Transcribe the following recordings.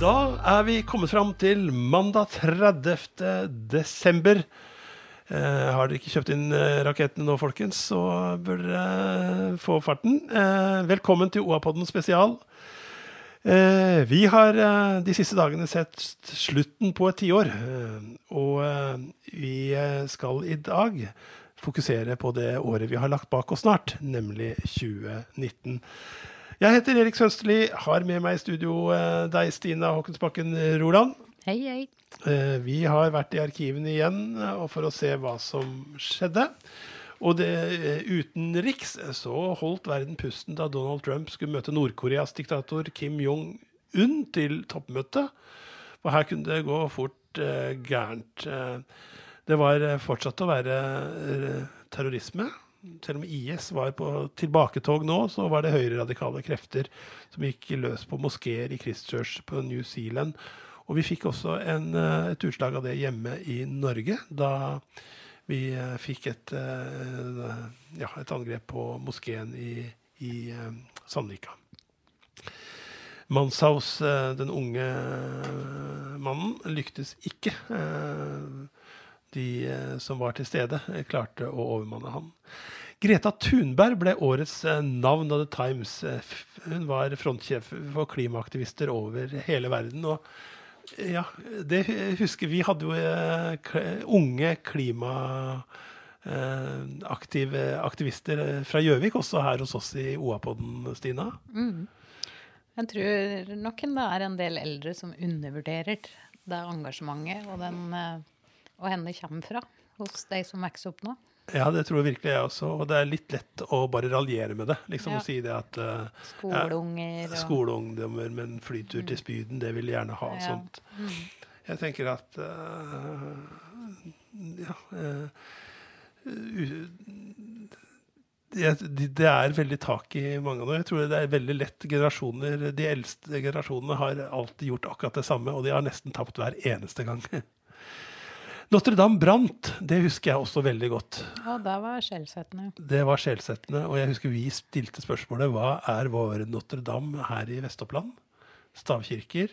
Da er vi kommet fram til mandag 30. desember. Eh, har dere ikke kjøpt inn eh, rakettene nå, folkens, så bør dere eh, få farten. Eh, velkommen til OA-podden spesial. Eh, vi har eh, de siste dagene sett slutten på et tiår, og vi skal i dag fokusere på det året vi har lagt bak oss snart, nemlig 2019. Jeg heter Erik Sønsterli, har med meg i studio eh, deg, Stina Håkensbakken Roland. Hei, hei. Eh, Vi har vært i arkivene igjen eh, for å se hva som skjedde. Og det, utenriks så holdt verden pusten da Donald Trump skulle møte Nord-Koreas diktator Kim Jong-un til toppmøte. For her kunne det gå fort gærent. Det var fortsatt å være terrorisme. Selv om IS var på tilbaketog nå, så var det høyreradikale krefter som gikk løs på moskeer i Christchurch på New Zealand. Og vi fikk også en, eh, et utslag av det hjemme i Norge, da vi eh, fikk et, eh, ja, et angrep på moskeen i, i Sandvika. Manshaus, den unge mannen, lyktes ikke. De eh, som var til stede, eh, klarte å overmanne han. Greta Thunberg ble årets eh, navn av The Times. Hun var frontsjef for klimaaktivister over hele verden. og ja, det husker vi hadde jo unge klimaaktive aktivister fra Gjøvik, også her hos oss i OA-podden, Stina. Jeg tror nok det er en del eldre som undervurderer det engasjementet og, den, og henne kommer fra hos de som vokser opp nå. Ja, det tror jeg virkelig jeg også. Og det er litt lett å bare raljere med det. Liksom Ja. å si det at uh, Skoleunger Ja, skoleungdommer med en flytur til Spyden, det vil de gjerne ha. Ja. sånt. Jeg tenker at uh, ja, Uh, u- det, det er veldig tak i mange av dem. Jeg tror det er veldig lett generasjoner De eldste generasjonene har alltid gjort akkurat det samme, og de har nesten tapt hver eneste gang. Notre-Dame brant, det husker jeg også veldig godt. Ja, det var skjellsettende. Det var skjellsettende. og jeg husker vi stilte spørsmålet hva er vår Notre-Dame her i Vest-Oppland? Stavkirker.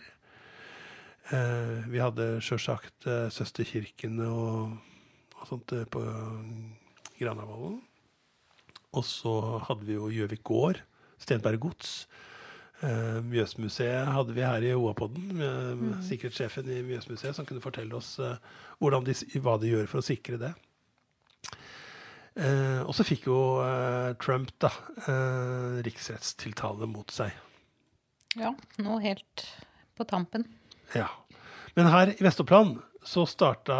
Eh, vi hadde sjølsagt eh, Søsterkirkene og, og sånt eh, på Granavolden. Og så hadde vi jo Gjøvik gård, Stenberg gods. Eh, Mjøsmuseet hadde vi her i OA-podden, med sikkerhetssjefen i Mjøsmuseet, som kunne fortelle oss eh, de, hva de gjør for å sikre det. Eh, og så fikk jo Trump da, riksrettstiltale mot seg. Ja, nå helt på tampen. Ja. Men her i Vest-Oppland så starta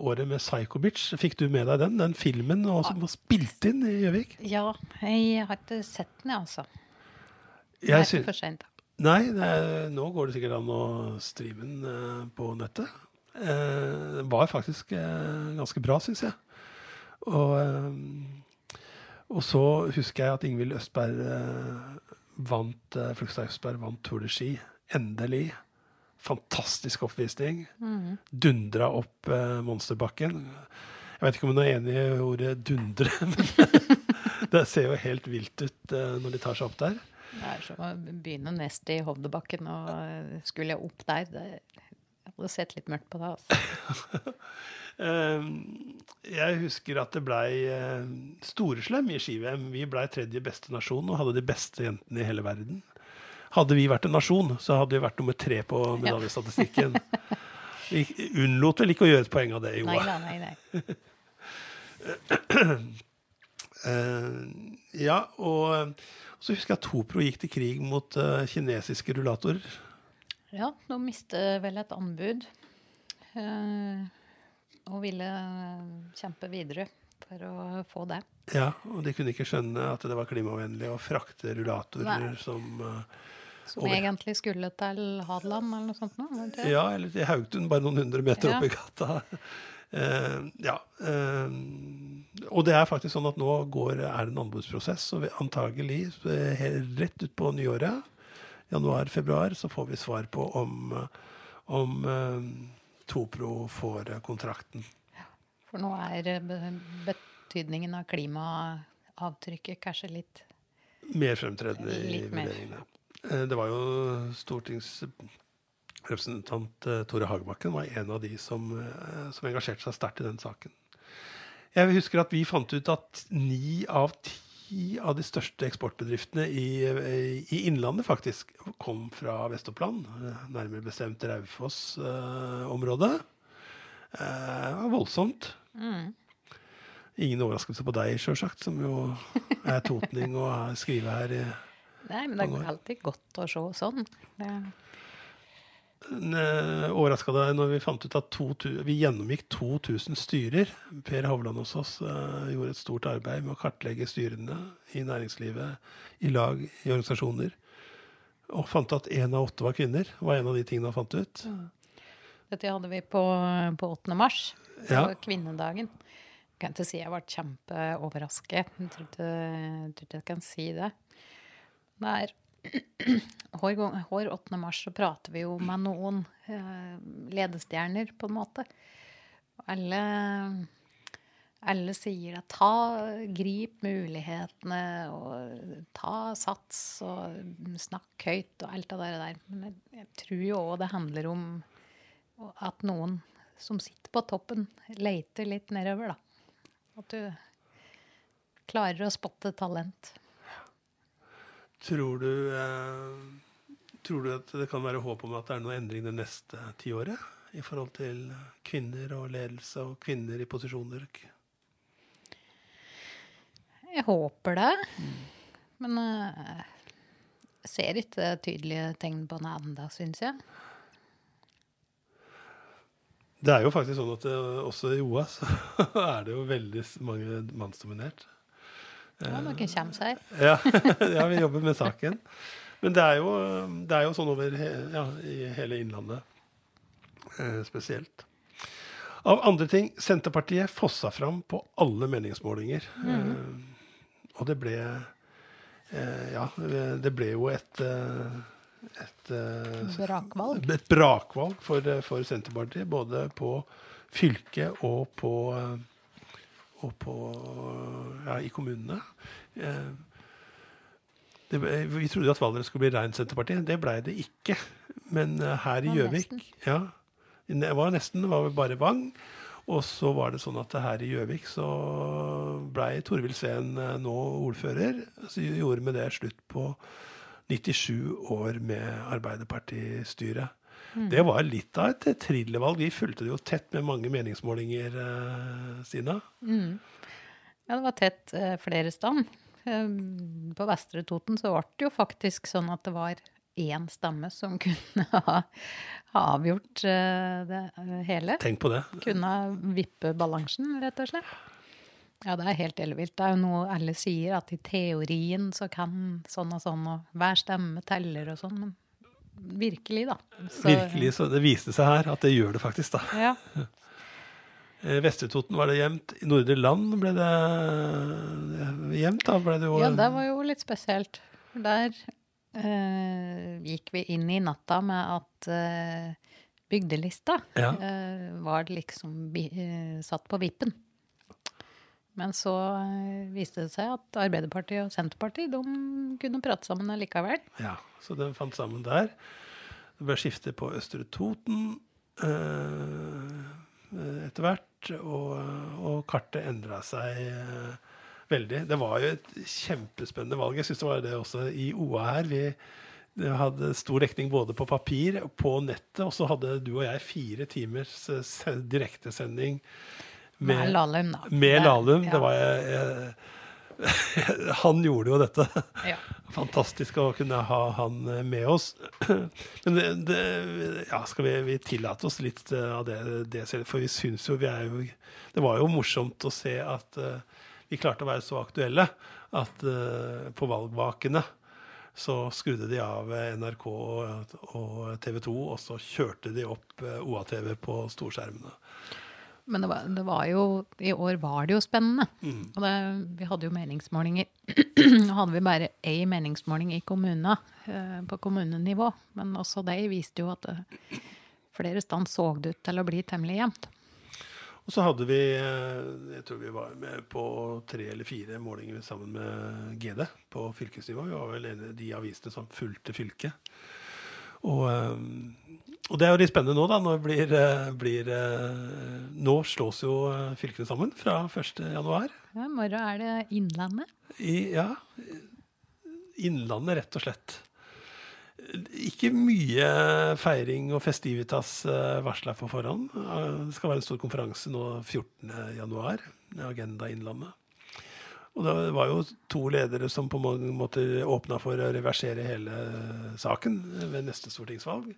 året med Psycho Bitch. Fikk du med deg den? Den filmen som var spilt inn i Gjøvik? Ja, jeg har ikke sett den, jeg, altså. Det er ikke for sent. Nei, det er, nå går det sikkert an å streame den eh, på nettet. Eh, Den var faktisk eh, ganske bra, syns jeg. Og, og så husker jeg at Ingvild Østberg vant eh, Flugstad Østberg vant Tour de Ski. Endelig. Fantastisk oppvisning. Dundra opp monsterbakken. Jeg vet ikke om hun er enig i ordet 'dundre', men det ser jo helt vilt ut når de tar seg opp der. Det er som å begynne nest i Hovdebakken, og eh, skulle jeg opp der det, Jeg hadde sett litt mørkt på det. altså. Eh, Jeg husker at det blei eh, storeslem i ski-VM. Vi blei tredje beste nasjon og hadde de beste jentene i hele verden. Hadde vi vært en nasjon, så hadde vi vært nummer tre på medaljestatistikken. Vi unnlot vel ikke å gjøre et poeng av det, Nei da, nei, nei. Eh, ja, og så husker jeg at Topro gikk til krig mot uh, kinesiske rullatorer. Ja, de mistet vel et anbud. Uh, og ville kjempe videre for å få det. Ja, og de kunne ikke skjønne at det var klimavennlig å frakte rullatorer Nei. som, uh, Som Over. egentlig skulle til Hadeland eller noe sånt. Nå? Ja, eller til Haugtun, bare noen hundre meter Ja. opp i gata. Eh, ja. eh, og det er faktisk sånn at nå går, er det en anbudsprosess, og antagelig eh, rett utpå nyåret, januar-februar, så får vi svar på om, om Topro får kontrakten. kontrakten. For nå er betydningen av klimaavtrykket kanskje litt Mer fremtredende i Litt vurderingene. Det var jo stortingsrepresentant eh, Tore Hagebakken var en av de som, eh, som engasjerte seg sterkt i den saken. Jeg husker at vi fant ut at ni av ti av de største eksportbedriftene i, i Innlandet faktisk kom fra Vest-Oppland, eh, nærmere bestemt Raufoss-området. Eh, det var voldsomt. Ingen overraskelse på deg, sjølsagt, som jo er totning og er- skriver her. i Nei, men det er alltid godt å se sånn. Det, Overraska deg når vi fant ut at to, vi gjennomgikk 2000 styrer. Per Hovland hos oss uh, gjorde et stort arbeid med å kartlegge styrene i næringslivet, i lag, i organisasjoner. Og fant at én av åtte var kvinner. var en av de tingene han fant ut. dette hadde vi på, på 8. mars, på Ja. kvinnedagen. Jeg kan ikke si jeg ble kjempeoverrasket. Jeg tror ikke, jeg tror ikke jeg kan si det. Det er hver, hver 8. mars så prater vi jo med noen eh, ledestjerner, på en måte. Alle, alle sier at ta, grip mulighetene, og ta sats, og snakk høyt, og alt det der. Men jeg, jeg tror jo òg det handler om at noen som sitter på toppen, leter litt nedover, da. At du klarer å spotte talent. Tror du, eh, tror du at det kan være håp om at det er noe endring det neste tiåret? I forhold til kvinner og ledelse og kvinner i posisjoner? Jeg håper det. Men eh, jeg ser ikke tydelige tegn på det ennå, syns jeg. Det er jo faktisk sånn at det, også i OAS er det jo veldig mange mannsdominert. Ja, noen kommer seg. Ja, ja, vi jobber med saken. Men det er jo, det er jo sånn over he, ja, i hele Innlandet eh, spesielt. Av andre ting Senterpartiet fossa fram på alle meningsmålinger. Eh, og det ble eh, Ja, det ble jo et eh, et, eh, Brakvalg. et brakvalg for, eh, for Senterpartiet, både på fylket og på, eh, og på ja, i kommunene. Eh, Det, vi trodde at Valdres skulle bli reint Senterparti. Det blei det ikke. Men eh, her i Gjøvik ja, Det var nesten. Det var bare Vang. Og så var det sånn at her i Gjøvik så blei Torvild Sveen eh, nå ordfører. Så gjorde med det slutt på 97 år med Arbeiderpartistyre. Det var litt av et trillevalg. Vi fulgte det jo tett med mange meningsmålinger, eh, Stina. Ja, det var tett eh, flere steder. Eh, på Vestre Toten så ble det jo faktisk sånn at det var én stemme som kunne ha, ha avgjort eh, det hele. Tenk på det. Kunne vippe balansen, rett og slett. Ja, det er helt ellevilt. Det er jo noe alle sier, at i teorien så kan sånn og sånn, og hver stemme teller og sånn, men virkelig, da. Så- Virkelig, så Det viste seg her at det gjør det faktisk, da. Ja. Vestetoten var det jevnt. I Nordre Land ble det gjemt jevnt. Da ble det jo Ja, det var jo litt spesielt. Der eh, gikk vi inn i natta med at eh, bygdelista Ja. eh, var liksom eh, satt på vippen. Men så eh, viste det seg at Arbeiderpartiet og Senterpartiet de kunne prate sammen likevel. Ja, så de fant sammen der. Det ble skifte på Østre Toten eh, etter hvert, og, og kartet endra seg eh, veldig. Det var jo et kjempespennende valg. Jeg syns det var det også i OA her. Vi det hadde stor dekning både på papir og på nettet, og så hadde du og jeg fire timers se- direktesending Med Lahlum, da. Med Lahlum. Det var jeg, jeg, Han gjorde jo dette. Ja. Fantastisk å kunne ha han eh, med oss. Men det, det, ja, skal vi, vi tillate oss litt eh, av det, det selv? For vi syns jo vi er jo Det var jo morsomt å se at uh, vi klarte å være så aktuelle at uh, på valgvakene så skrudde de av NRK og, og TV 2, og så kjørte de opp OA-TV på storskjermene. Men det var, det var jo I år var det jo spennende. Og det, vi hadde jo meningsmålinger. Nå hadde vi bare én meningsmåling i kommunene, eh, på kommunenivå. Men også de viste jo at det, flere stand så det ut til å bli temmelig jevnt. Og så hadde vi eh, Jeg tror vi var med på tre eller fire målinger sammen med GD på fylkesnivå. Vi var vel en av de avisene som fulgte fylket. Og, eh, og det er jo litt spennende nå, da. Nå, blir, eh, blir, eh, nå slås jo fylkene sammen fra 1. januar. Ja, I morgen er det Innlandet. I, ja, Innlandet, rett og slett. Ikke mye feiring og festivitas varsla på forhånd. Det skal være en stor konferanse nå 14.1. Agenda Innlandet. Og det var jo to ledere som på mange måter åpna for å reversere hele saken ved neste stortingsvalg.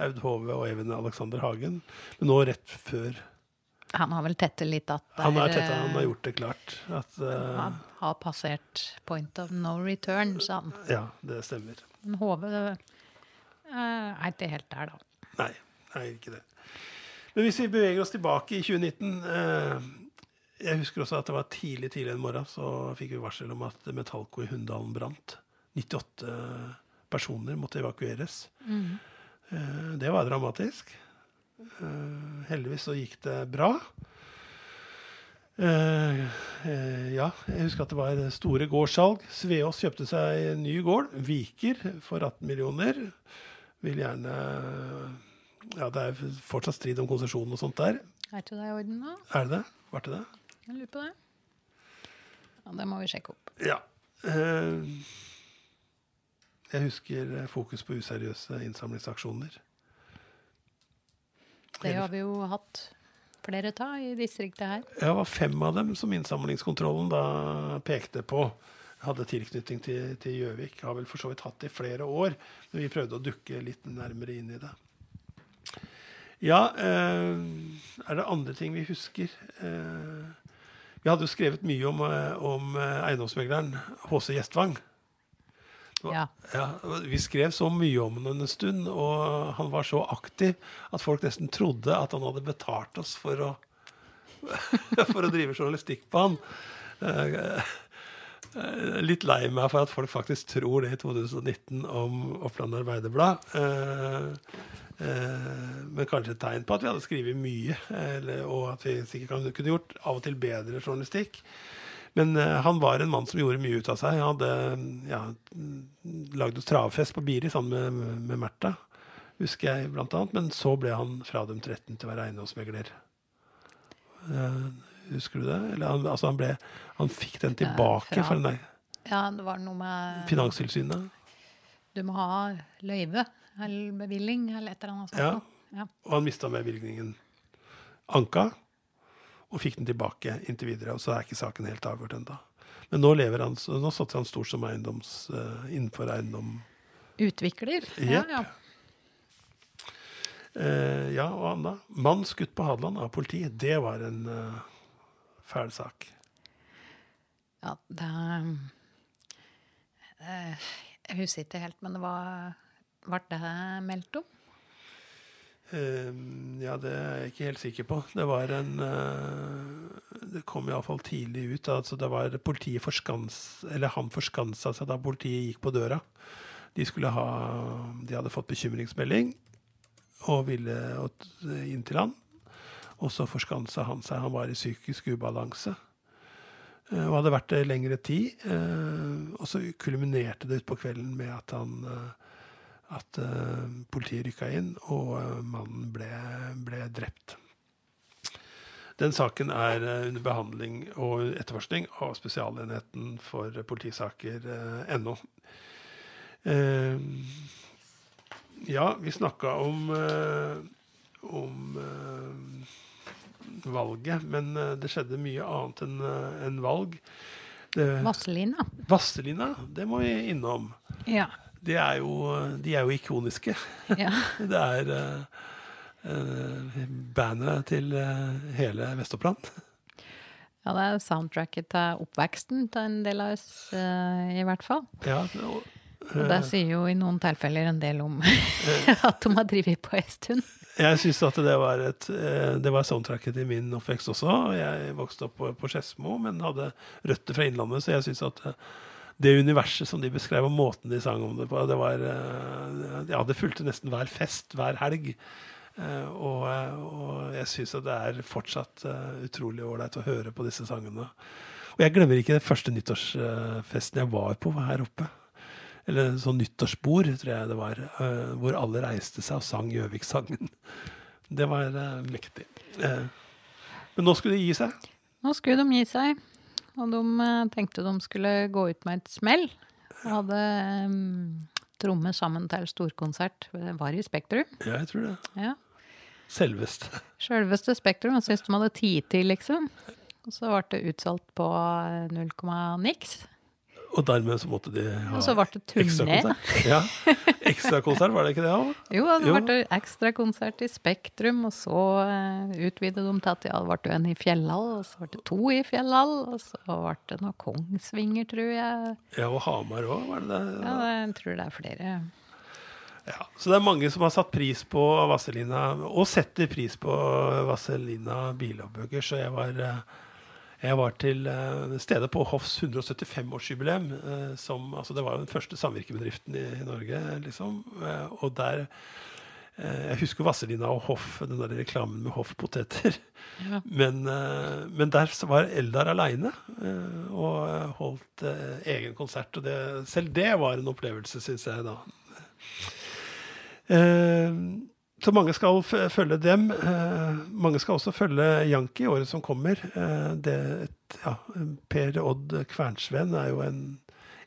Aud Hove og Even Alexander Hagen. Men nå rett før Han har vel tettet litt at der, Han, er er, tett, han har gjort det klart at eh, han har passert point of no return, sa han. Ja, det stemmer. Men Hove eh, er ikke helt der, da. Nei, nei, ikke det. Men hvis vi beveger oss tilbake i 2019 eh, Jeg husker også at det var tidlig tidlig en morgen så fikk vi varsel om at Metallco i Hunndalen brant. 98 personer måtte evakueres. Mm. det var dramatisk. Eh, heldigvis så gikk det bra. Eh, eh, ja, jeg husker at det var store gårdssalg. Sveås kjøpte seg en ny gård, Viker, for 18 millioner. Vil gjerne Ja, det er fortsatt strid om konsesjon og sånt der. Er ikke det i orden, da? Er det det? Var det det? Jeg lurer på det. Ja, det må vi sjekke opp. Ja. Eh, jeg husker fokus på useriøse innsamlingsaksjoner. Det har vi jo hatt flere av i distriktet her. Ja, det var fem av dem som innsamlingskontrollen da pekte på. Hadde tilknytning til til Gjøvik. Har vel for så vidt hatt det i flere år, men vi prøvde å dukke litt nærmere inn i det. Ja, eh, er det andre ting vi husker? Eh, vi hadde jo skrevet mye om, eh, om eh, eiendomsmegleren H.C. Gjestvang. Ja. Ja, vi skrev så mye om ham en stund, og han var så aktiv at folk nesten trodde at han hadde betalt oss for å, for å drive journalistikk på han. Eh, Litt lei meg for at folk faktisk tror det i 2019 om Oppland Arbeiderblad. Eh, Men kanskje et tegn på at vi hadde skrevet mye, eller, og at vi sikkert kunne gjort av og til bedre journalistikk. Men eh, han var en mann som gjorde mye ut av seg. Han hadde ja, lagd travfest på Biri sammen med, med Märtha, husker jeg blant annet. Men så ble han fradømt retten til å være eiendomsmegler. Uh, husker du det? Eller han, altså han, ble, han fikk den tilbake fra- for den der ja, det var noe med Finanstilsynet. Du må ha løyve eller bevilling eller et eller annet sånt. Ja. Ja. Og han mista bevilgningen. Anka og fikk den tilbake inntil videre. Og så er ikke saken helt avgjort ennå. Men nå lever han, så nå satser han stort som eiendoms, uh, innenfor eiendom. Utvikler. Ja, ja. Uh, ja, og Anna. Mann skutt på Hadeland av politiet. Det var en uh, fæl sak. ja det uh, Jeg husker ikke helt, men det var Ble det meldt om? Eh, ja, det er jeg ikke helt sikker på. Det var en uh, Det kom iallfall tidlig ut. Altså det var politiet forskans... Eller han forskansa seg da politiet gikk på døra. De skulle ha De hadde fått bekymringsmelding og ville inn til han. Og så forskansa han seg. Han var i psykisk ubalanse. eh, Og hadde vært det lengre tid. eh, Og så kulminerte det utpå kvelden med at han at eh, politiet rykka inn, og eh, mannen ble, ble drept. Den saken er eh, under behandling og etterforskning av Spesialenheten for politisaker eh, NO. Eh, ja, vi snakka om, eh, om valget, men det skjedde mye annet enn enn valg. Vasselina. Vasselina, det må vi innom. Ja. De er jo, de er jo ikoniske. ja. Det er uh, bandet til eh, hele Vest-Oppland. Ja, det er soundtracket til oppveksten til en del av oss, uh, i hvert fall. Ja, og Og det sier jo i noen tilfeller en del om at de har drevet på en stund. Jeg syns at det var, et, det var soundtracket i min oppvekst også. Jeg vokste opp på, på Skedsmo, men hadde røtter fra Innlandet, så jeg syns at det universet som de beskrev, og måten de sang om det på, det var eh, Ja, det fulgte nesten hver fest, hver helg. Eh, Og, og jeg syns at det er fortsatt eh, utrolig ålreit å høre på disse sangene. Og jeg glemmer ikke den første nyttårsfesten jeg var på her oppe. Eller sånn nyttårsbord, tror jeg det var. eh, Hvor alle reiste seg og sang Gjøvik-sangen. Det var eh, mektig. Eh, Men nå skulle de gi seg. Nå skulle de gi seg, og de eh, tenkte de skulle gå ut med et smell. Og hadde um, tromme sammen til storkonsert. Var i Spektrum. Ja, jeg tror det. Ja. Selveste. Selveste Spektrum. Jeg syns de hadde tid til, liksom. Og så ble det utsolgt på eh, null komma niks. Og dermed så måtte de ha turné. ekstrakonsert. Ja. Ekstrakonsert, var det ikke det òg? Jo, det Jo. ble ekstrakonsert i Spektrum, og så uh, utvidet de til at det ble en i Fjellhall, og så ble det to i Fjellhall, og så ble det noe Kongsvinger, tror jeg. Ja, og Hamar òg, var det det? Ja, jeg tror det er flere. Ja, så det er mange som har satt pris på Vazelina, og setter pris på Vazelina biloppbøker. Så jeg var, eh, jeg var til eh, stedet på Hoffs 175-årsjubileum. eh, Altså det var jo den første samvirkebedriften i, Norge, liksom. Eh, Og der Jeg husker Vazelina og Hoff, den der reklamen med Hoff-poteter. Ja. Men, men der var Eldar aleine og holdt egen konsert. Og det, selv det var en opplevelse, syns jeg, da. Så mange skal følge dem. Eh, mange skal også følge Janki i året som kommer. Eh, det, et, ja, per Odd Kvernsveen er jo en,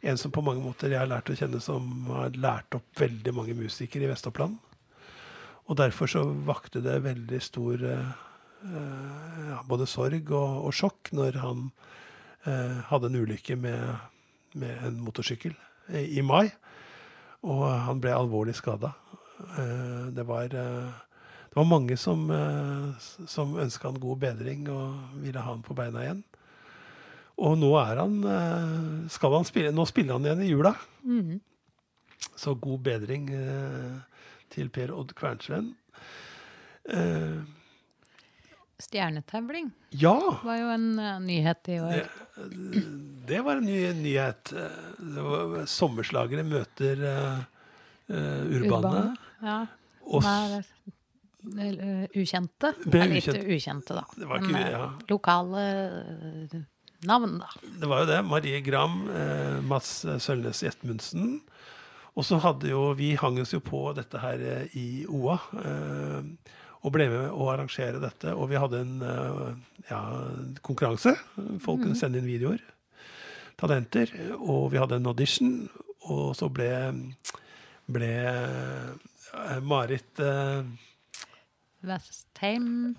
en som på mange måter jeg har lært å kjenne, som har lært opp veldig mange musikere i Vest-Oppland. Og derfor så vakte det veldig stor eh, ja, både sorg og, og sjokk når han eh, hadde en ulykke med, med en motorsykkel i, i mai. Og han ble alvorlig skada. Eh, det, var, eh, det var mange som, eh, som ønska han god bedring og ville ha han på beina igjen. Og nå er han skal han spille, Nå spiller han igjen i jula. Så god bedring til Per Odd Kvernsven. Stjernetevling ja! var jo en nyhet i år. Det, det var en ny nyhet. Det var, sommerslagere møter uh, urbane. urbane. Ja. Og eh, ukjente. Det er litt ukjente. da. Det var ikke- eh, ja. lokale eh, navn, da. Det var jo det. Marie Gram, eh, Mats Sølnes Jetmundsen. Og så hadde jo Vi hang oss jo på dette her eh, i OA. Eh, og ble med å arrangere dette. Og vi hadde en eh, ja, konkurranse. Folk kunne sende inn videoer. Talenter. Og vi hadde en audition. Og så ble, ble eh, Marit eh, Vestheim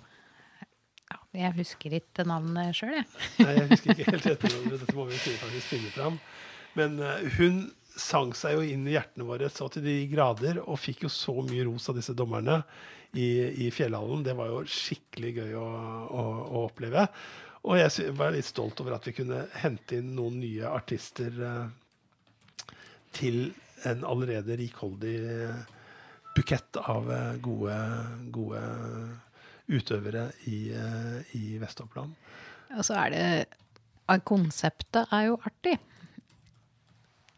ja, Jeg husker ikke navnet sjøl, jeg. Nei, jeg husker ikke helt etternavnet. Dette må vi faktisk finne fram. Men eh, hun sang seg jo inn i hjertene våre så til de grader, og fikk jo så mye ros av disse dommerne i, i Fjellhallen. Det var jo skikkelig gøy å, å, å oppleve. Og jeg var litt stolt over at vi kunne hente inn noen nye artister eh, til en allerede rikholdig eh, bukett av eh, gode, gode utøvere i, eh, i Vest-Oppland. Og så er det Konseptet er jo artig.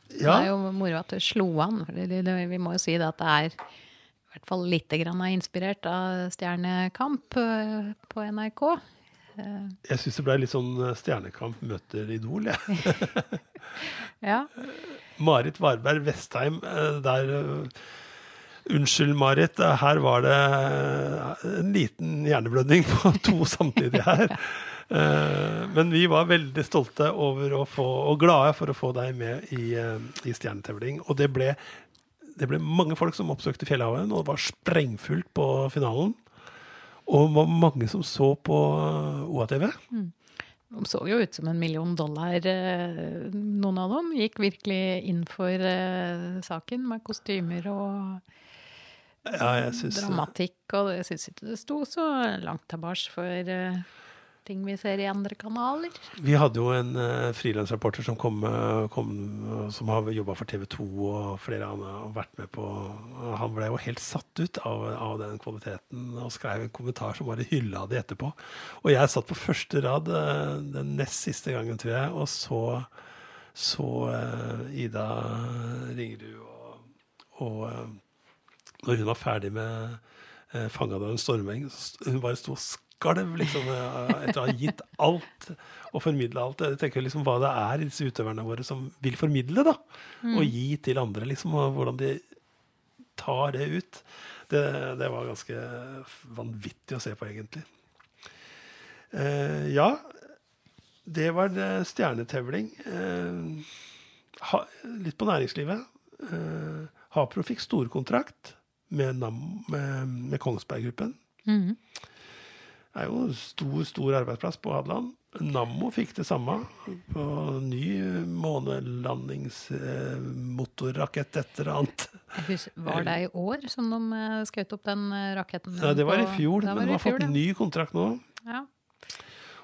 Det er jo moro at det slo an. vi må jo si at det er i hvert fall litt grann er inspirert av Stjernekamp eh, på NRK. jeg syns det ble litt sånn Stjernekamp møter Idol, jeg. Ja. Marit Varberg Vestheim der Unnskyld, Marit. eh, Her var det eh, en liten hjerneblødning på to samtidig her. Eh, Men vi var veldig stolte over å få, og glade for å få deg med i, eh, i stjernetevling. Og det ble, det ble mange folk som oppsøkte Fjellhaugen, og det var sprengfullt på finalen. Og det var mange som så på OATV. OATV. De så jo ut som en million dollar, eh, noen av dem. Gikk virkelig inn for eh, saken med kostymer og Ja, synes, dramatikk. Og jeg syns ikke det sto så langt tilbake for eh, ting vi ser i andre kanaler. Vi hadde jo en uh, frilansreporter som eh, uh, som har jobba for TV 2 og flere andre og vært med på uh, Han ble jo helt satt ut av, av, den kvaliteten og skrev en kommentar som bare hylla det etterpå. Og jeg satt på første rad den nest siste gangen, tror jeg, og så, så Ida Ringerud og, og når hun var ferdig med eh, 'Fanga av en stormeng', hun bare sto og skalv liksom, etter å ha gitt alt og formidla alt. Jeg tenker liksom hva det er i disse utøverne våre som vil formidle, da. Mm. Og gi til andre, liksom. Og hvordan de tar det ut. Det, det var ganske vanvittig å se på, egentlig. Eh, ja, det var stjernetevling. Eh, ha, litt på næringslivet. Eh, Hapro fikk storkontrakt med, med, med Kongsberg Gruppen. Mm. Er jo stor, stor arbeidsplass på Hadeland. Nammo fikk det samme. På ny månelandingsmotorrakett, etter annet. Var det i år som de eh, skjøt opp den eh, raketten? Nei, det var i fjor, men de har fjor, fått ny kontrakt nå. Ja.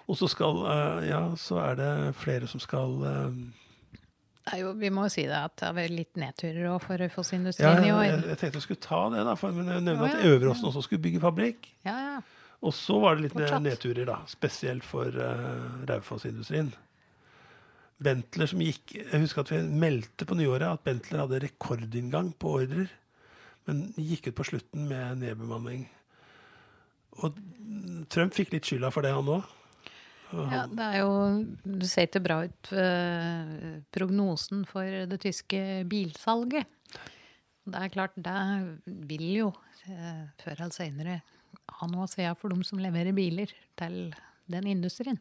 Og så skal eh, Ja, så er det flere som skal jo, vi må jo si det at det har vært litt nedturer for Raufoss-industrien ja, i år. Jeg, jeg, tenkte jeg skulle ta det, da, for jeg nevnte oh, ja. at Øveråsen også skulle bygge fabrikk. Ja, ja. Og så var det litt Fortsatt. nedturer, da. Spesielt for uh, Raufoss-industrien. Bentler som gikk Jeg husker at vi meldte på nyåret at Bentler hadde rekordinngang på ordrer. Men gikk ut på slutten med nedbemanning. Og Trump fikk litt skylda for det, han òg. Ja, det er jo Du ser ikke bra ut eh, prognosen for det tyske bilsalget. Det er klart, det vil jo eh, før eller seinere ha noe å si for dem som leverer biler til den industrien.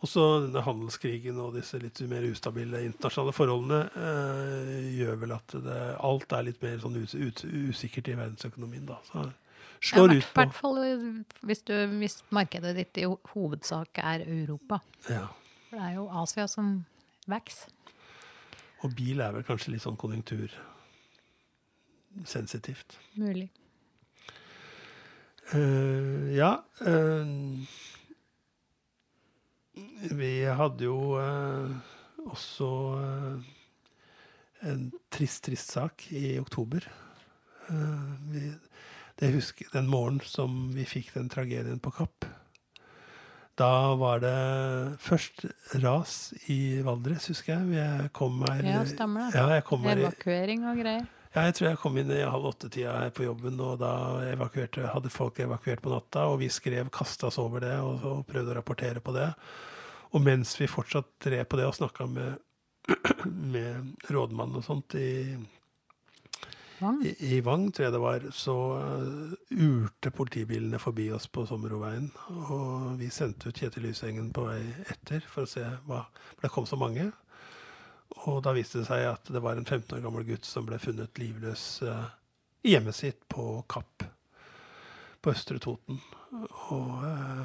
Også denne handelskrigen og disse litt mer ustabile internasjonale forholdene eh, gjør vel at det, alt er litt mer sånn us, us, usikkert i verdensøkonomien. da. Så slår ja, ut på. I hvert fall hvis, du, hvis, markedet ditt i hovedsak er Europa. Ja. For det er jo Asia som vokser. Og bil er vel kanskje litt sånn konjunktursensitivt. Mulig. Uh, ja. Uh, vi hadde jo uh, også en trist, trist sak i oktober. Vi, det husker, den morgenen som vi fikk den tragedien på Kapp. Da var det først ras i Valdres, husker jeg. Jeg kom her, ja, stemmer det. Ja, Evakuering og greier. Ja, jeg tror jeg kom inn i halv åtte-tida her på jobben, og da hadde folk evakuert på natta. Og vi skrev, kasta oss over det og, og, prøvde å rapportere på det. Og mens vi fortsatt drev på det og snakka med, med rådmannen og sånt i Vang? I, I, Vang, tror jeg det var, så uh, urte politibilene forbi oss på Sommeroveien. Og vi sendte ut Kjetil Lysengen på vei etter for å se hva For det kom så mange. Og da viste det seg at det var en 15 år gammel gutt som ble funnet livløs uh, i hjemmet sitt på Kapp på Østre Toten. Og uh,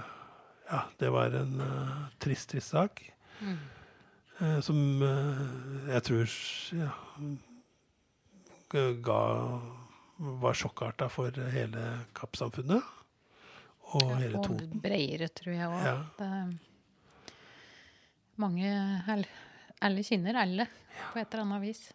ja, det var en uh, trist, trist sak. Mm. som jeg tror ja, ga var sjokkarta for hele Kapp-samfunnet. Og ja, hele Toten. Og bredere, tror jeg òg. Ja. Mange her alle kjenner alle på et eller annet vis.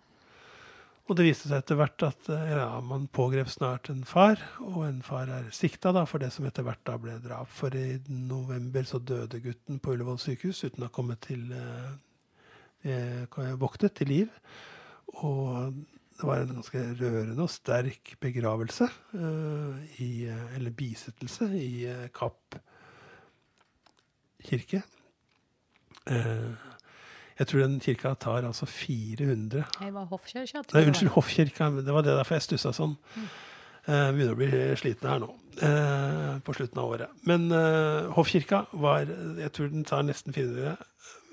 Og det viste seg etter hvert at eh, ja, man pågrep snart en far, og en far er sikta da, for det som etter hvert da ble drap. For i november så døde gutten på Ullevål sykehus uten å ha kommet til eh, eh, våknet til liv. Og det var en ganske rørende og sterk begravelse, eh, i, eller bisettelse, i eh, Kapp kirke. Eh, jeg tror den kirka tar altså 400 Det var Hoffkirka? Nei, unnskyld, Hoffkirka. Det var det derfor jeg stussa sånn. Mm. Uh, begynner å bli sliten her nå uh, på slutten av året. Men uh, Hoffkirka var Jeg tror den tar nesten 400.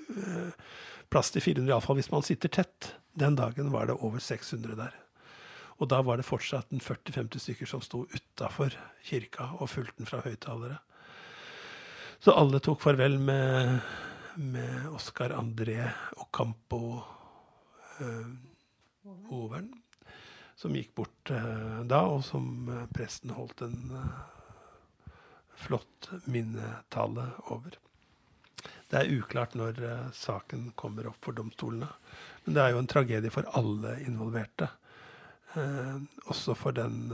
Uh, plass til 400 iallfall hvis man sitter tett. Den dagen var det over 600 der. Og da var det fortsatt 40-50 stykker som sto utafor kirka og fulgte den fra høyttalere. Så alle tok farvel med med Oscar André Ocampo eh, Overen, som gikk bort eh, da, og som eh, presten holdt en eh, flott minnetale over. Det er uklart når eh, saken kommer opp for domstolene. Men det er jo en tragedie for alle involverte. Eh, også for den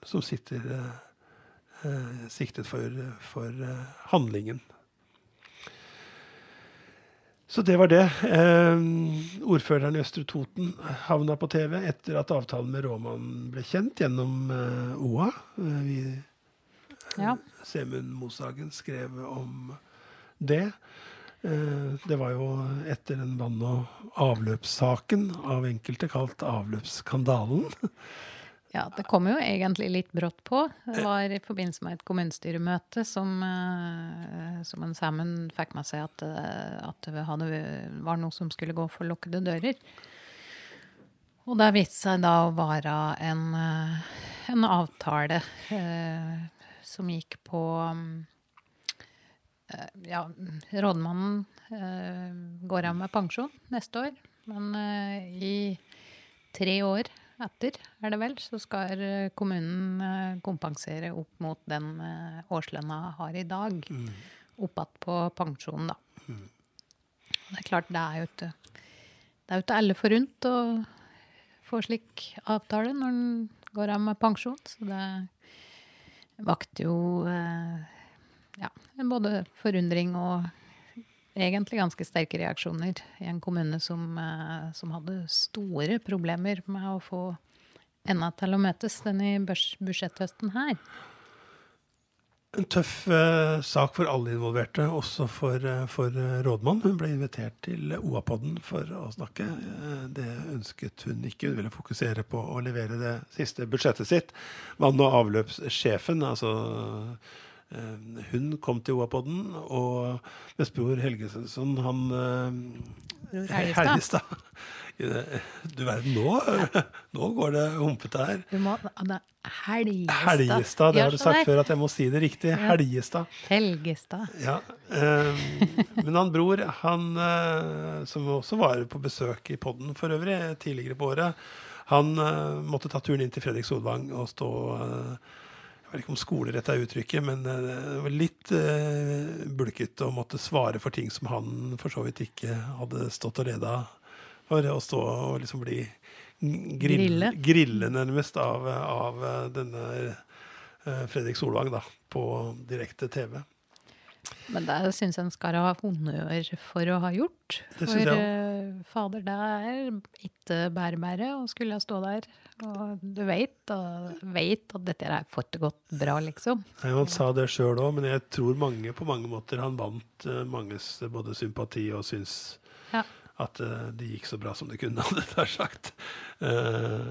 som sitter siktet for, for handlingen. Så det var det. Eh, ordføreren i Østre Toten havna på TV etter at avtalen med Råmann ble kjent gjennom eh, OA. Eh, vi, Ja. Semund Moshagen skrev om det. Eh, det var jo etter den vann- og avløpssaken, av enkelte kalt avløpsskandalen. Ja, det kom jo egentlig litt brått på. Det var i forbindelse med et kommunestyremøte som, eh, som en Sammen fikk med seg at, eh, at det hadde, var noe som skulle gå for lukkede dører. Og det viste seg da å være en, eh, en avtale eh, som gikk på eh, Ja, rådmannen eh, går av med pensjon neste år, men i tre år etter, er det vel, så skal eh, kommunen eh, kompensere opp mot den eh, årslønna har i dag. Opp igjen på pensjonen, da. Det er klart, det er jo ikke det er jo ikke alle forunt å få slik avtale når en går av med pensjon, så det vakte jo ja, både forundring og egentlig ganske sterke reaksjoner i en kommune som, eh, som hadde store problemer med å få enda til å møtes denne budsjetthøsten her. En tøff eh, sak for alle involverte, også for, eh, for eh, rådmann. Hun ble invitert til OA-podden for å snakke. Det ønsket hun ikke. Hun ville fokusere på å levere det siste budsjettet sitt. Vann- og avløpssjefen, altså hun kom til OA-podden, og Vestbror bror han eh, Helgestad. Du verden, nå, nå går det humpete her. Du må er Helgestad. Helgestad, det har du sagt før at jeg må si det riktig. Helgestad. Helgestad. Ja, eh, men han bror, han eh, som også var på besøk i podden for øvrig tidligere på året, han eh, måtte ta turen inn til Fredrik Solvang og stå eh, Jeg vet ikke om skolerett er uttrykket, men eh, det var litt eh, bulkete å måtte svare for ting som han for så vidt ikke hadde stått og leda for. Å stå og liksom bli grill, Grille. grille nærmest av, av denne eh, Fredrik Solvang da, på direkte TV. Men det syns jeg en skal ha honnør for å ha gjort. Det for eh, fader, det er ikke bærebære å skulle stå der. Og du og at dette er fått gått bra, liksom. Nei, Han sa det sjøl òg, men jeg tror mange på mange måter han vant uh, manges både sympati og syns Ja. At eh, det gikk så bra som det kunne, hadde jeg sagt. Eh,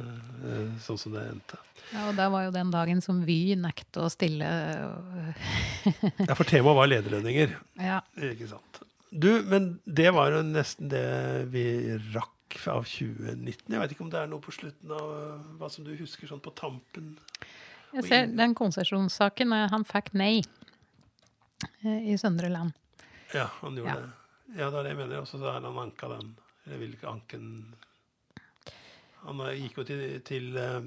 eh, sånn som det endte. Ja, og det var jo den dagen som Vy nekta å stille. Ja, for temaet var lederlønninger, Ja. ikke sant. Du, men det var jo nesten det vi rakk av 2019. Jeg vet ikke om det er noe på slutten av hva som du husker sånn på tampen? Jeg ser den konsesjonssaken, han fikk nei i Søndre Land. Ja, han gjorde Ja. det. Ja, det er det jeg mener. Og så har han anka den. Eller vil ikke anke den Han gikk jo til, til eh,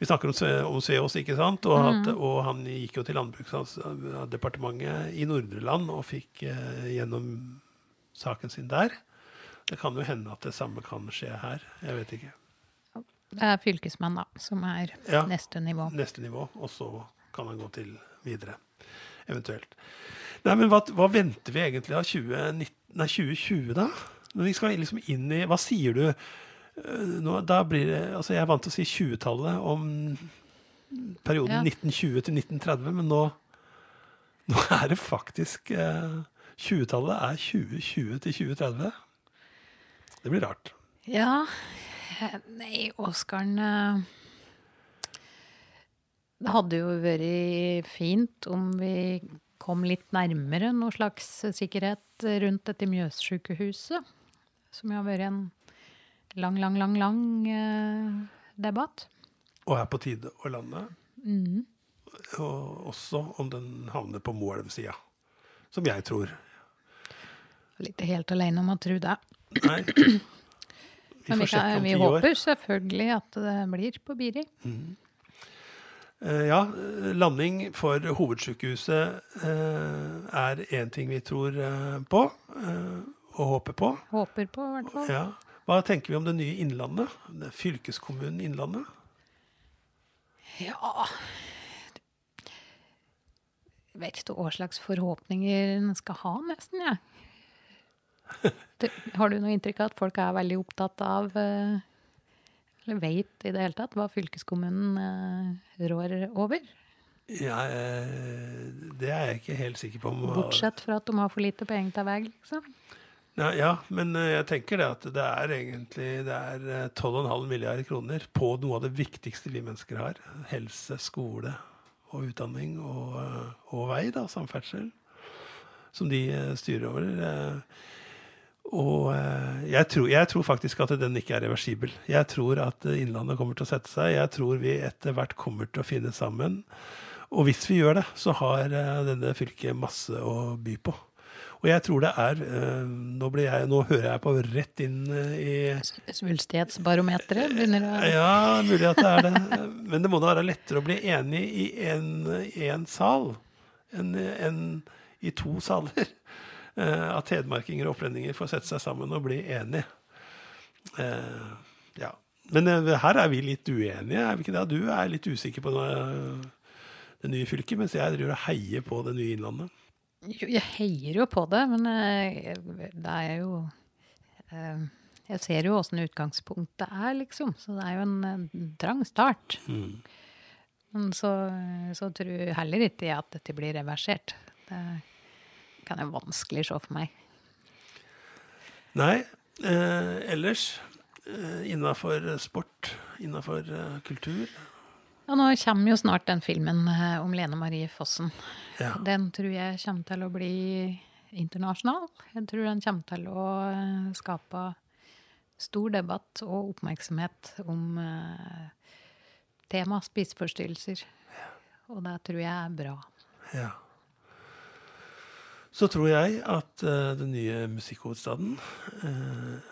Vi snakker om, om Sveås, ikke sant? Og, at, og han gikk jo til Landbruksdepartementet i Nordre Land og fikk eh, gjennom saken sin der. Det kan jo hende at det samme kan skje her. Jeg vet ikke. Det er fylkesmann, da, som er Ja. neste nivå. Neste nivå, og så kan han gå til videre. Eventuelt. Nei, men hva, hva venter vi egentlig av 2019, nei, 2020, da? Når vi skal liksom inn i Hva sier du? Eh, Nå, da blir det, altså Jeg er vant til å si 20-tallet om perioden Ja. 1920 til 1930, men nå, nå er det faktisk eh, 20-tallet er 2020 til 2030. Det blir rart. Ja Nei, Oskaren eh, Det hadde jo vært fint om vi kom litt nærmere noe slags sikkerhet rundt dette Mjøssykehuset. Som har vært en lang, lang, lang, lang eh, debatt. Og er på tide å lande. Mm. Og også om den havner på Moelv-sida. Som jeg tror. Litt helt alene om å tro det. Nei. Vi Men vi, kan, vi håper selvfølgelig at det blir på Biri. Eh, ja, landing for hovedsykehuset eh, er én ting vi tror eh, på eh, og håper på. Håper på, i hvert fall. Ja. Hva tenker vi om det nye Innlandet? Det fylkeskommunen Innlandet? Ja Jeg vet ikke hva slags forhåpninger en skal ha, nesten, jeg. Ja. har du noe inntrykk av at folk er veldig opptatt av eh, Eller veit i det hele tatt hva fylkeskommunen eh, rår over? Ja, eh, det er jeg ikke helt sikker på. Bortsett fra at de har for lite penger til vei, liksom. Ja, ja, men eh, jeg tenker det at det er egentlig det er eh, 12,5 milliarder kroner på noe av det viktigste vi mennesker har. Helse, skole og utdanning og, og vei, da, samferdsel. Som de styrer over. Og eh, jeg tror, jeg tror faktisk at den ikke er reversibel. Jeg tror at eh, Innlandet kommer til å sette seg. Jeg tror vi etter hvert kommer til å finne sammen. Og hvis vi gjør det, så har eh, denne fylket masse å by på. Og jeg tror det er nå, blir jeg, nå hører jeg på rett inn i Svulstighetsbarometeret begynner å Ja, mulig at det er det. Men det må da være lettere å bli enig i en, en sal enn enn i to saler. Eh, At hedmarkinger og opplendinger får sette seg sammen og bli enige. Eh, ja. Men eh, her er vi litt uenige, er vi ikke det? Du er litt usikker på det, nye fylket, mens jeg driver og heier på det nye Innlandet. Jo, Jeg heier jo på det, men det er jo Jeg ser jo åssen utgangspunktet er, liksom. Så det er jo en trang start. Men så, så tror jeg heller ikke jeg at dette blir reversert. Det kan jeg vanskelig se for meg. Nei, eh, ellers eh, innafor sport, innafor eh, kultur Ja, nå kommer jo snart den filmen eh, om Lene Marie Fossen. Ja. Den tror jeg kommer til å bli internasjonal. Jeg tror den kommer til å eh, skape stor debatt og oppmerksomhet om eh, temaet spiseforstyrrelser. Og det tror jeg er bra. Ja. Så tror jeg at eh, den nye musikkhovedstaden eh,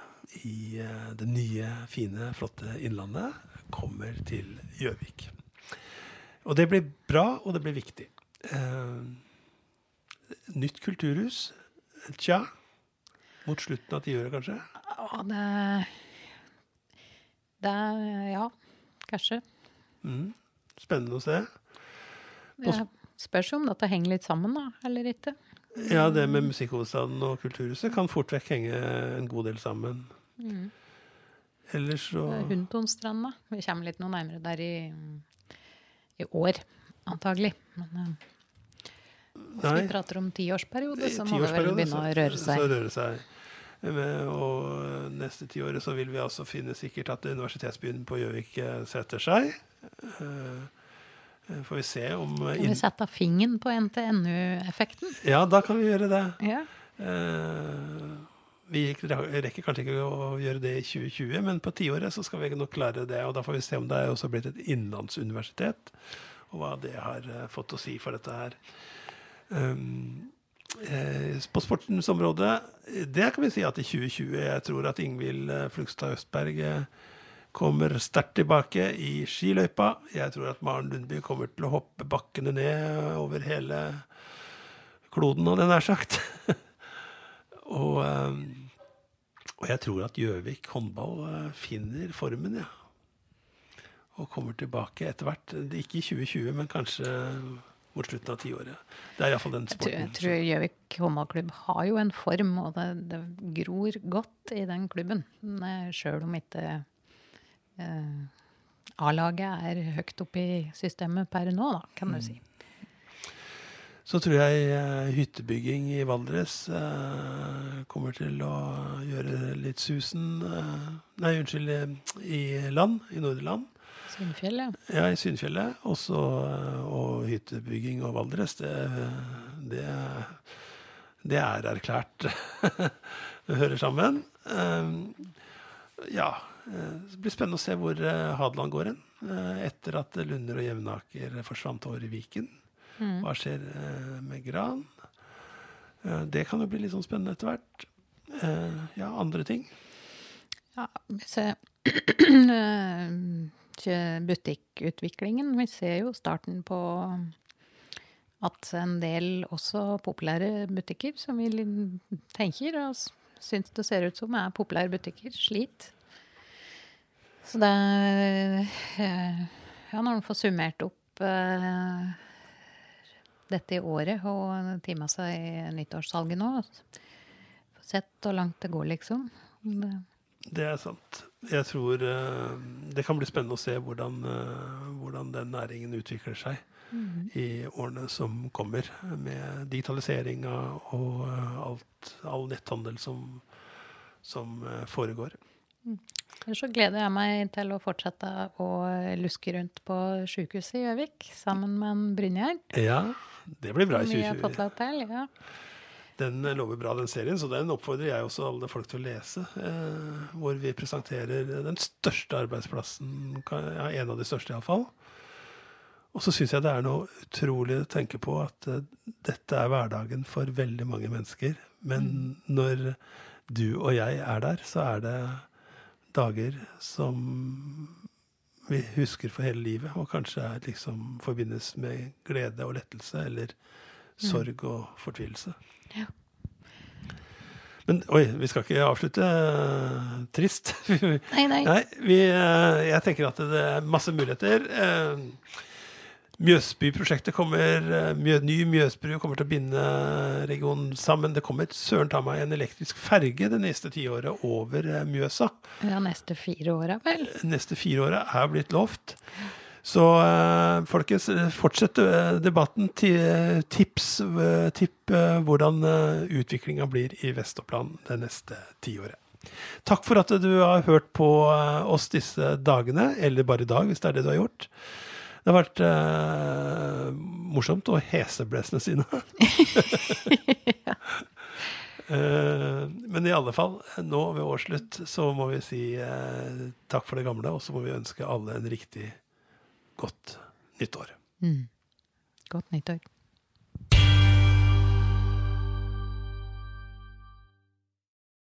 i eh, det nye, fine, flotte Innlandet kommer til Gjøvik. Og det blir bra, og det blir viktig. Nytt kulturhus. Tja. Mot slutten av tiåret, kanskje. Ja, det Det Ja, kanskje. Spennende å se. Det spørs om dette henger litt sammen, da, eller ikke. Ja, det med musikkhovedstaden og Kulturhuset kan fort vekk henge en god del sammen. Ellers så Det Huntonstranda. Vi kommer litt noe nærmere der i, i år, antagelig. Men eh, hvis Nei. vi prater om tiårsperiode, så må det vel begynne å så- røre Så seg. røre seg. Men- Og neste tiåret så vil vi altså finne sikkert at universitetsbyen på Gjøvik eh, setter seg. Eh, Får vi se om eh, Kan vi sette fingeren på NTNU-effekten? Ja, da kan vi gjøre det. Ja. Eh, Vi rekker kanskje ikke å gjøre det i 2020, men på tiåret så skal vi nok klare det. Og da får vi se om det er også blitt et innlandsuniversitet, og hva det har eh, fått å si for dette her. Eh, på sportens område, det kan vi si at i 2020 Jeg tror at Ingvild eh, Flugstad Østberg eh, kommer sterkt tilbake i skiløypa. Jeg tror at Maren Lundby kommer til å hoppe bakkene ned over hele kloden, hadde jeg nær sagt. og, eh, og jeg tror at Gjøvik håndball eh, finner formen, ja. Og kommer tilbake etter hvert. Ikke i 2020, men kanskje mot slutten av tiåret. Det er iallfall den Jeg tror, jeg tror Gjøvik håndballklubb har jo en form, og det, det gror godt i den klubben. Sjøl om ikke eh, A-laget er høyt oppe i systemet per nå, da, kan du si. Så tror jeg eh, hyttebygging i Valdres eh, kommer til å gjøre litt susen eh, Nei, unnskyld, eh, i land, i Nordland. Sundfjell, ja. Ja, i Synfjellet. Også, eh, og hyttebygging og Valdres. Det, det, det er erklært. det hører sammen. Eh, ja. Eh, Det blir spennende å se hvor eh, Hadeland går hen. eh, Etter at Lunder og Jevnaker forsvant over i Viken. Hva skjer med Gran? Det kan jo bli litt sånn spennende etter hvert. Ja, andre ting. ja vi ser butikkutviklingen. Vi ser jo starten på at en del også populære butikker som vi tenker og syns det ser ut som er populære butikker, sliter. Så det eh, Ja, når en får summert opp eh, dette i året og tima seg i nyttårssalget nå Får sett hvor langt det går, liksom. Det- Det er sant. Jeg tror eh, det kan bli spennende å se hvordan, eh, hvordan den næringen utvikler seg i årene som kommer, med digitaliseringa og eh, alt, all netthandel som, som eh, foregår. Ellers så gleder jeg meg til å fortsette å luske rundt på sykehuset i Gjøvik sammen med en Brynjar. Ja, det blir bra i Som vi har fått 2020. til. Ja. Den eh, lover bra, den serien, så den oppfordrer jeg også alle folk til å lese. Eh, hvor vi presenterer den største arbeidsplassen, ja, en av de største iallfall. Og så syns jeg det er noe utrolig å tenke på at eh, dette er hverdagen for veldig mange mennesker. Men når du og jeg er der, så er det dager som vi husker for hele livet, og kanskje er liksom forbindes med glede og lettelse, eller sorg og fortvilelse. Ja. Men oi, vi skal ikke avslutte eh, trist. Nei, nei. Nei, vi, eh, jeg tenker at det er masse muligheter. Mjøsbyprosjektet kommer, eh, Mjø, ny Mjøsbru kommer til å binde regionen sammen. Det kommer søren ta meg en elektrisk ferge det neste tiåret over eh, Mjøsa. Ja, neste fire åra, vel. neste fire åra er blitt lovt. Så eh, folkens, fortsett debatten. Ti, tips, tipp hvordan utviklinga blir i Vest-Oppland det neste tiåret. Takk for at du har hørt på oss disse dagene, eller bare i dag, hvis det er det du har gjort. Det har vært eh, morsomt og heseblesende sine. Eh, men i alle fall, nå ved årsslutt så må vi si eh, takk for det gamle, og så må vi ønske alle en riktig godt nyttår. Godt nyttår.